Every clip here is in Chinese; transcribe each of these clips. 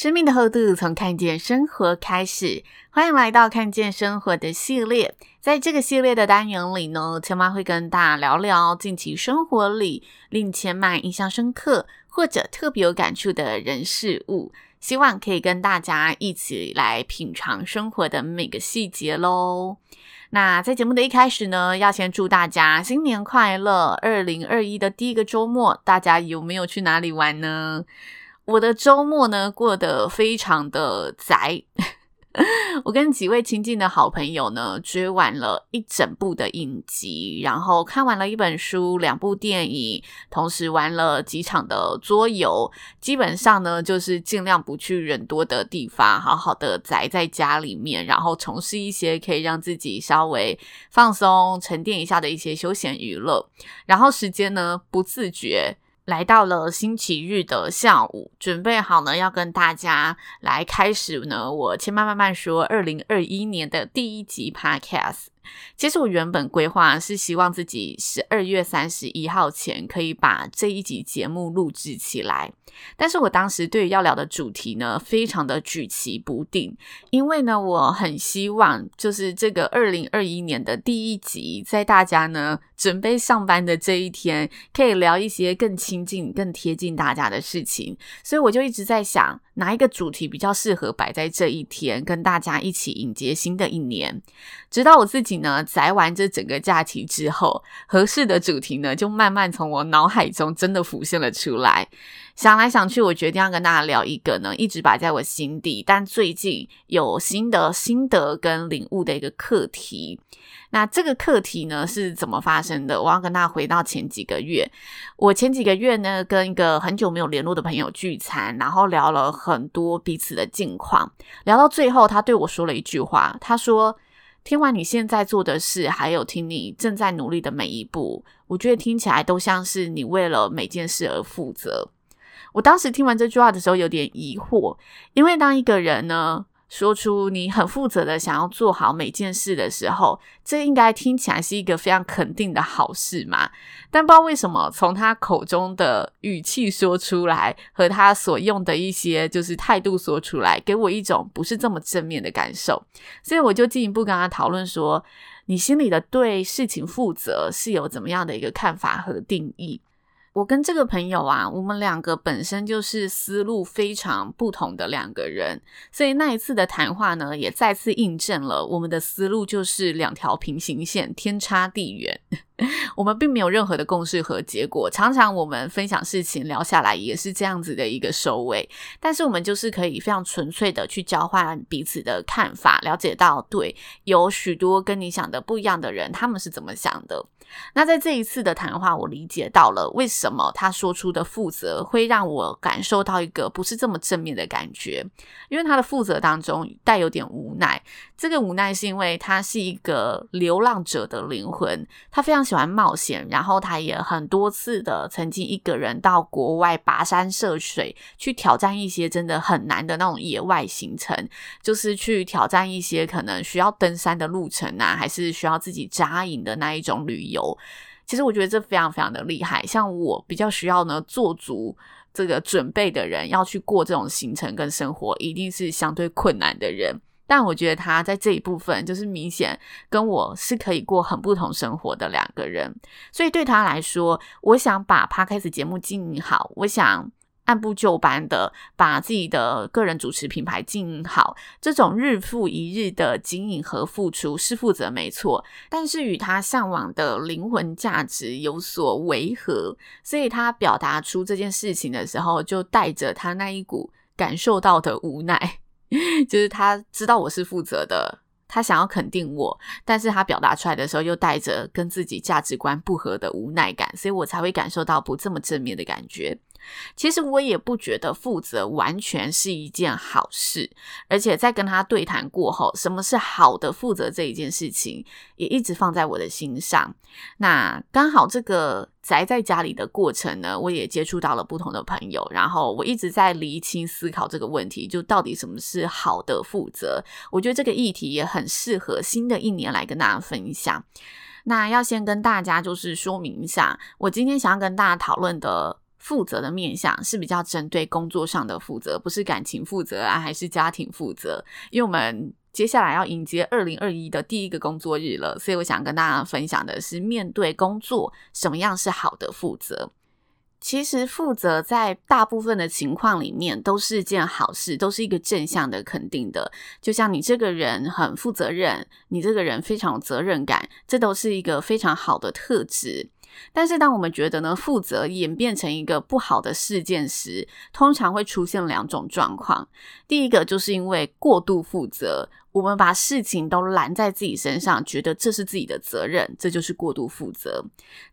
生命的厚度从看见生活开始，欢迎来到看见生活的系列。在这个系列的单元里呢，千嫚会跟大家聊聊近期生活里令千嫚印象深刻或者特别有感触的人事物，希望可以跟大家一起来品尝生活的每个细节喽。那在节目的一开始呢，要先祝大家新年快乐！二零二一的第一个周末，大家有没有去哪里玩呢？我的周末呢，过得非常的宅，我跟几位亲近的好朋友呢，追完了一整部的影集，然后看完了一本书、两部电影，同时玩了几场的桌游。基本上呢，就是尽量不去人多的地方，好好的宅在家里面，然后从事一些可以让自己稍微放松、沉淀一下的一些休闲娱乐。然后时间呢，不自觉。来到了星期日的下午，准备好呢，要跟大家来开始呢，我千慢慢慢说，二零二一年的第一集 Podcast。其实我原本规划是希望自己十二月三十一号前可以把这一集节目录制起来，但是我当时对于要聊的主题呢，非常的举棋不定，因为呢，我很希望就是这个二零二一年的第一集，在大家呢准备上班的这一天，可以聊一些更亲近、更贴近大家的事情，所以我就一直在想，哪一个主题比较适合摆在这一天，跟大家一起迎接新的一年，直到我自己呢。宅完这整个假期之后，合适的主题呢，就慢慢从我脑海中真的浮现了出来。想来想去，我决定要跟大家聊一个呢，一直摆在我心底，但最近有新的心得跟领悟的一个课题。那这个课题呢，是怎么发生的？我要跟大家回到前几个月。我前几个月呢，跟一个很久没有联络的朋友聚餐，然后聊了很多彼此的近况。聊到最后，他对我说了一句话，他说。听完你现在做的事，还有听你正在努力的每一步，我觉得听起来都像是你为了每件事而负责。我当时听完这句话的时候有点疑惑，因为当一个人呢，说出你很负责的想要做好每件事的时候，这应该听起来是一个非常肯定的好事嘛。但不知道为什么，从他口中的语气说出来，和他所用的一些就是态度说出来，给我一种不是这么正面的感受。所以我就进一步跟他讨论说，你心里的对事情负责是有怎么样的一个看法和定义？我跟这个朋友啊，我们两个本身就是思路非常不同的两个人，所以那一次的谈话呢，也再次印证了我们的思路就是两条平行线，天差地远。我们并没有任何的共识和结果，常常我们分享事情聊下来也是这样子的一个收尾。但是我们就是可以非常纯粹的去交换彼此的看法，了解到对，有许多跟你想的不一样的人，他们是怎么想的。那在这一次的谈话，我理解到了为什么他说出的负责会让我感受到一个不是这么正面的感觉，因为他的负责当中带有点无奈。这个无奈是因为他是一个流浪者的灵魂，他非常喜欢冒险，然后他也很多次的曾经一个人到国外跋山涉水，去挑战一些真的很难的那种野外行程，就是去挑战一些可能需要登山的路程啊，还是需要自己扎营的那一种旅游。其实我觉得这非常非常的厉害，像我比较需要呢做足这个准备的人，要去过这种行程跟生活，一定是相对困难的人。但我觉得他在这一部分就是明显跟我是可以过很不同生活的两个人，所以对他来说，我想把 Podcast 节目经营好，我想按部就班的把自己的个人主持品牌经营好，这种日复一日的经营和付出是负责没错，但是与他向往的灵魂价值有所违和，所以他表达出这件事情的时候，就带着他那一股感受到的无奈。就是他知道我是负责的，他想要肯定我，但是他表达出来的时候又带着跟自己价值观不合的无奈感，所以我才会感受到不这么正面的感觉。其实我也不觉得负责完全是一件好事，而且在跟他对谈过后，什么是好的负责这一件事情，也一直放在我的心上。那刚好这个宅在家里的过程呢，我也接触到了不同的朋友，然后我一直在厘清思考这个问题，就到底什么是好的负责？我觉得这个议题也很适合新的一年来跟大家分享。那要先跟大家就是说明一下，我今天想要跟大家讨论的。负责的面向是比较针对工作上的负责，不是感情负责啊，还是家庭负责？因为我们接下来要迎接二零二一的第一个工作日了，所以我想跟大家分享的是，面对工作，什么样是好的负责？其实负责在大部分的情况里面都是件好事，都是一个正向的肯定的。就像你这个人很负责任，你这个人非常有责任感，这都是一个非常好的特质。但是，当我们觉得呢，负责演变成一个不好的事件时，通常会出现两种状况。第一个就是因为过度负责。我们把事情都揽在自己身上，觉得这是自己的责任，这就是过度负责。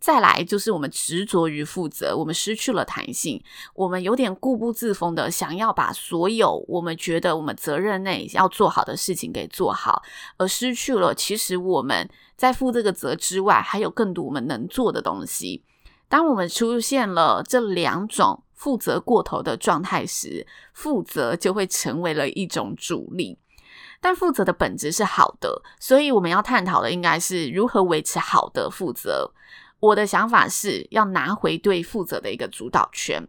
再来就是我们执着于负责，我们失去了弹性，我们有点固步自封的想要把所有我们觉得我们责任内要做好的事情给做好，而失去了其实我们在负这个责之外，还有更多我们能做的东西。当我们出现了这两种负责过头的状态时，负责就会成为了一种主力。但负责的本质是好的，所以我们要探讨的应该是如何维持好的负责。我的想法是要拿回对负责的一个主导权，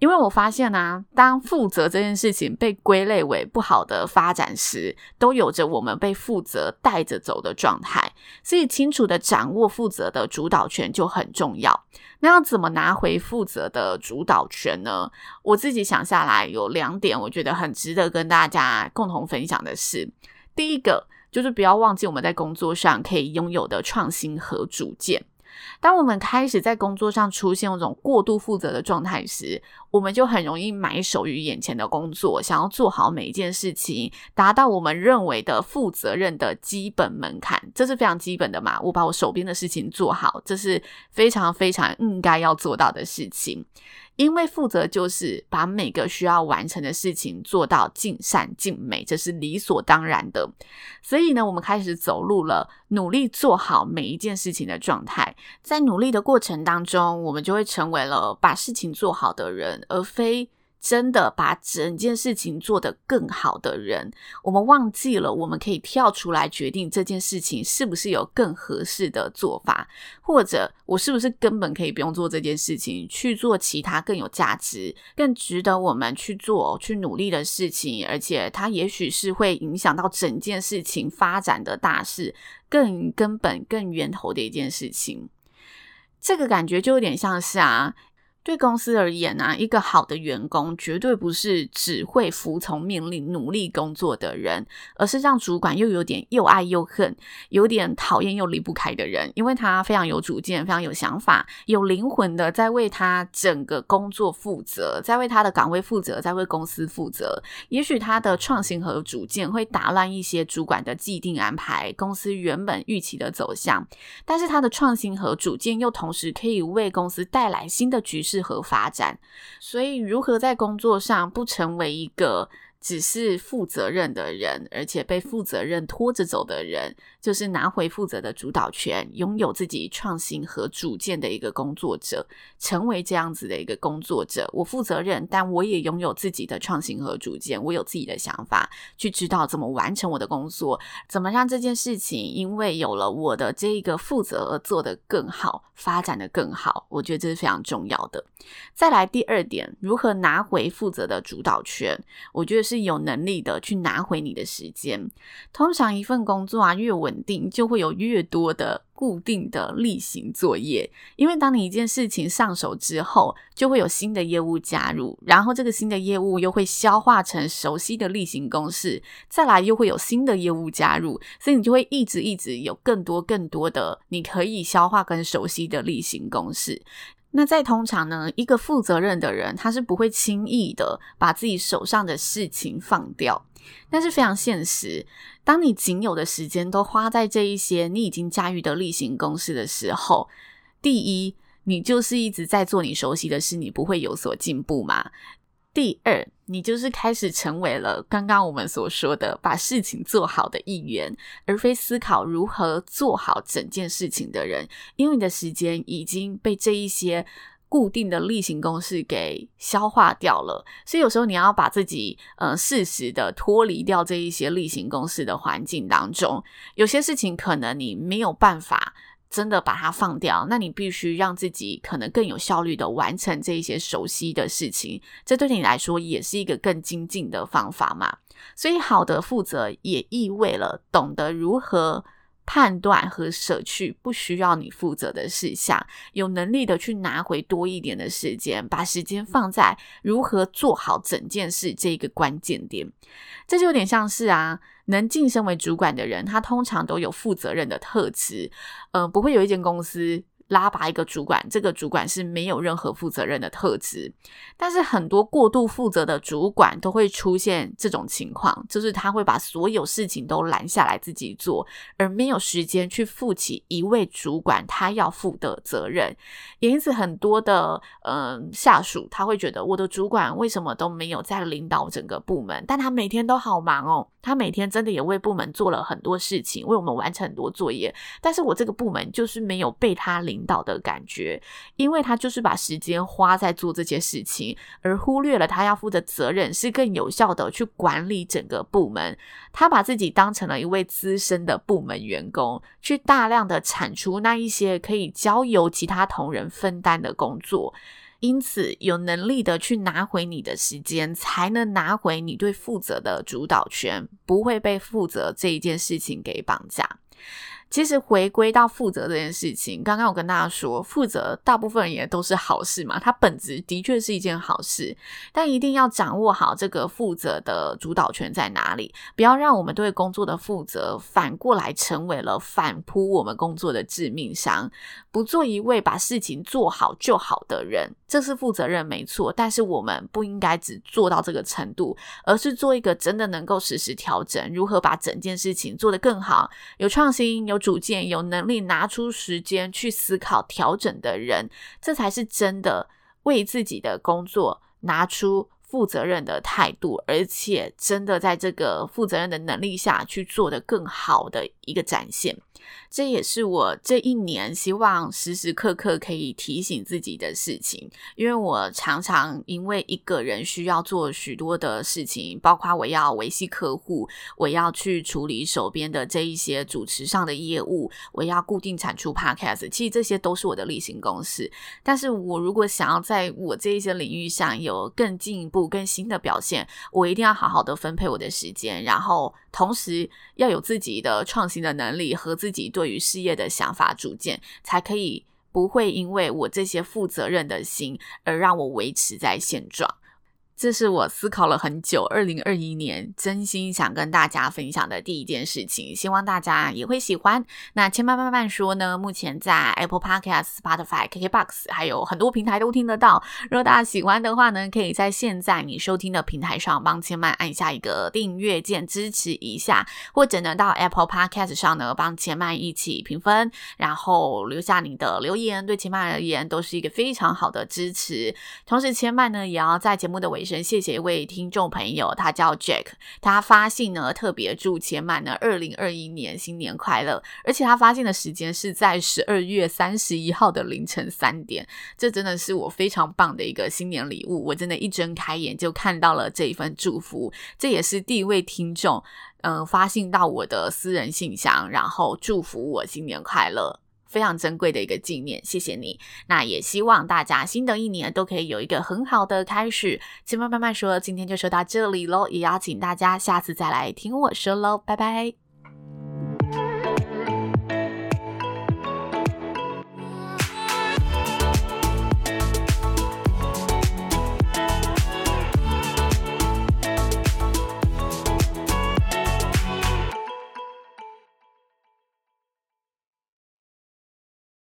因为我发现啊，当负责这件事情被归类为不好的发展时，都有着我们被负责带着走的状态，所以清楚地掌握负责的主导权就很重要。那要怎么拿回负责的主导权呢？我自己想下来有两点，我觉得很值得跟大家共同分享的是，第一个就是不要忘记我们在工作上可以拥有的创新和主见。当我们开始在工作上出现那种过度负责的状态时，我们就很容易埋首于眼前的工作，想要做好每一件事情，达到我们认为的负责任的基本门槛，这是非常基本的嘛。我把我手边的事情做好，这是非常非常应该要做到的事情。因为负责就是把每个需要完成的事情做到尽善尽美，这是理所当然的。所以呢，我们开始走入了努力做好每一件事情的状态。在努力的过程当中，我们就会成为了把事情做好的人，而非真的把整件事情做得更好的人，我们忘记了我们可以跳出来决定这件事情是不是有更合适的做法，或者我是不是根本可以不用做这件事情，去做其他更有价值、更值得我们去做、去努力的事情，而且它也许是会影响到整件事情发展的大事，更根本、更源头的一件事情。这个感觉就有点像是啊。对公司而言呢、啊，一个好的员工绝对不是只会服从命令、努力工作的人，而是让主管又有点又爱又恨、有点讨厌又离不开的人。因为他非常有主见、非常有想法、有灵魂的在为他整个工作负责，在为他的岗位负责，在为公司负责。也许他的创新和主见会打乱一些主管的既定安排、公司原本预期的走向，但是他的创新和主见又同时可以为公司带来新的局势。适合发展，所以如何在工作上不成为一个只是负责任的人，而且被负责任拖着走的人，就是拿回负责的主导权，拥有自己创新和主见的一个工作者，成为这样子的一个工作者。我负责任，但我也拥有自己的创新和主见，我有自己的想法，去知道怎么完成我的工作，怎么让这件事情因为有了我的这一个负责而做得更好，发展得更好。我觉得这是非常重要的。再来第二点，如何拿回负责的主导权？我觉得是有能力的去拿回你的时间。通常一份工作啊，越稳定，就会有越多的固定的例行作业。因为当你一件事情上手之后，就会有新的业务加入，然后这个新的业务又会消化成熟悉的例行公事，再来又会有新的业务加入，所以你就会一直一直有更多更多的你可以消化跟熟悉的例行公事。那在通常呢，一个负责任的人，他是不会轻易的把自己手上的事情放掉。但是非常现实，当你仅有的时间都花在这一些你已经驾驭的例行公事的时候，第一，你就是一直在做你熟悉的事，你不会有所进步嘛。第二，你就是开始成为了刚刚我们所说的把事情做好的一员，而非思考如何做好整件事情的人，因为你的时间已经被这一些固定的例行公事给消化掉了。所以有时候你要把自己呃适时的脱离掉这一些例行公事的环境当中，有些事情可能你没有办法。真的把它放掉，那你必须让自己可能更有效率的完成这一些熟悉的事情，这对你来说也是一个更精进的方法嘛。所以，好的负责也意味了懂得如何判断和舍去不需要你负责的事项，有能力的去拿回多一点的时间，把时间放在如何做好整件事这一个关键点。这就有点像是啊。能晋升为主管的人，他通常都有负责任的特质，嗯、不会有一间公司。拉拔一个主管，这个主管是没有任何负责任的特质，但是很多过度负责的主管都会出现这种情况，就是他会把所有事情都拦下来自己做，而没有时间去负起一位主管他要负的责任。也因此，很多的嗯、呃、下属他会觉得我的主管为什么都没有在领导整个部门，但他每天都好忙哦，他每天真的也为部门做了很多事情，为我们完成很多作业，但是我这个部门就是没有被他领。领导的感觉，因为他就是把时间花在做这些事情，而忽略了他要负的责任是更有效的去管理整个部门。他把自己当成了一位资深的部门员工，去大量的产出那一些可以交由其他同仁分担的工作。因此，有能力的去拿回你的时间，才能拿回你对负责的主导权，不会被负责这一件事情给绑架。其实回归到负责这件事情，刚刚我跟大家说，负责大部分人也都是好事嘛，它本质的确是一件好事，但一定要掌握好这个负责的主导权在哪里，不要让我们对工作的负责反过来成为了反扑我们工作的致命伤。不做一位把事情做好就好的人，这是负责任没错，但是我们不应该只做到这个程度，而是做一个真的能够实时调整，如何把整件事情做得更好，有创新，有主见，有能力拿出时间去思考调整的人，这才是真的为自己的工作拿出负责任的态度，而且真的在这个负责任的能力下去做的更好的一个展现。这也是我这一年希望时时刻刻可以提醒自己的事情，因为我常常因为一个人需要做许多的事情，包括我要维系客户，我要去处理手边的这一些主持上的业务，我要固定产出 podcast，其实这些都是我的例行公事。但是我如果想要在我这一些领域上有更进一步、更新的表现，我一定要好好的分配我的时间，然后同时要有自己的创新的能力和自己对于事业的想法、主见，才可以不会因为我这些负责任的心而让我维持在现状。这是我思考了很久，二零二一年真心想跟大家分享的第一件事情，希望大家也会喜欢。那千嫚慢慢说呢，目前在 Apple Podcast、Spotify、KKBox 还有很多平台都听得到。如果大家喜欢的话呢，可以在现在你收听的平台上帮千麦按下一个订阅键支持一下，或者呢到 Apple Podcast 上呢帮千麦一起评分，然后留下你的留言，对千麦而言都是一个非常好的支持。同时，千麦呢也要在节目的尾声。谢谢一位听众朋友，他叫 Jack，他发信呢特别祝千嫚呢二零二一年新年快乐，而且他发信的时间是在十二月三十一号的凌晨三点，这真的是我非常棒的一个新年礼物，我真的一睁开眼就看到了这一份祝福，这也是第一位听众嗯、发信到我的私人信箱，然后祝福我新年快乐。非常珍贵的一个纪念，谢谢你。那也希望大家新的一年都可以有一个很好的开始。千嫚慢慢说，今天就说到这里喽，也邀请大家下次再来听我说喽，拜拜。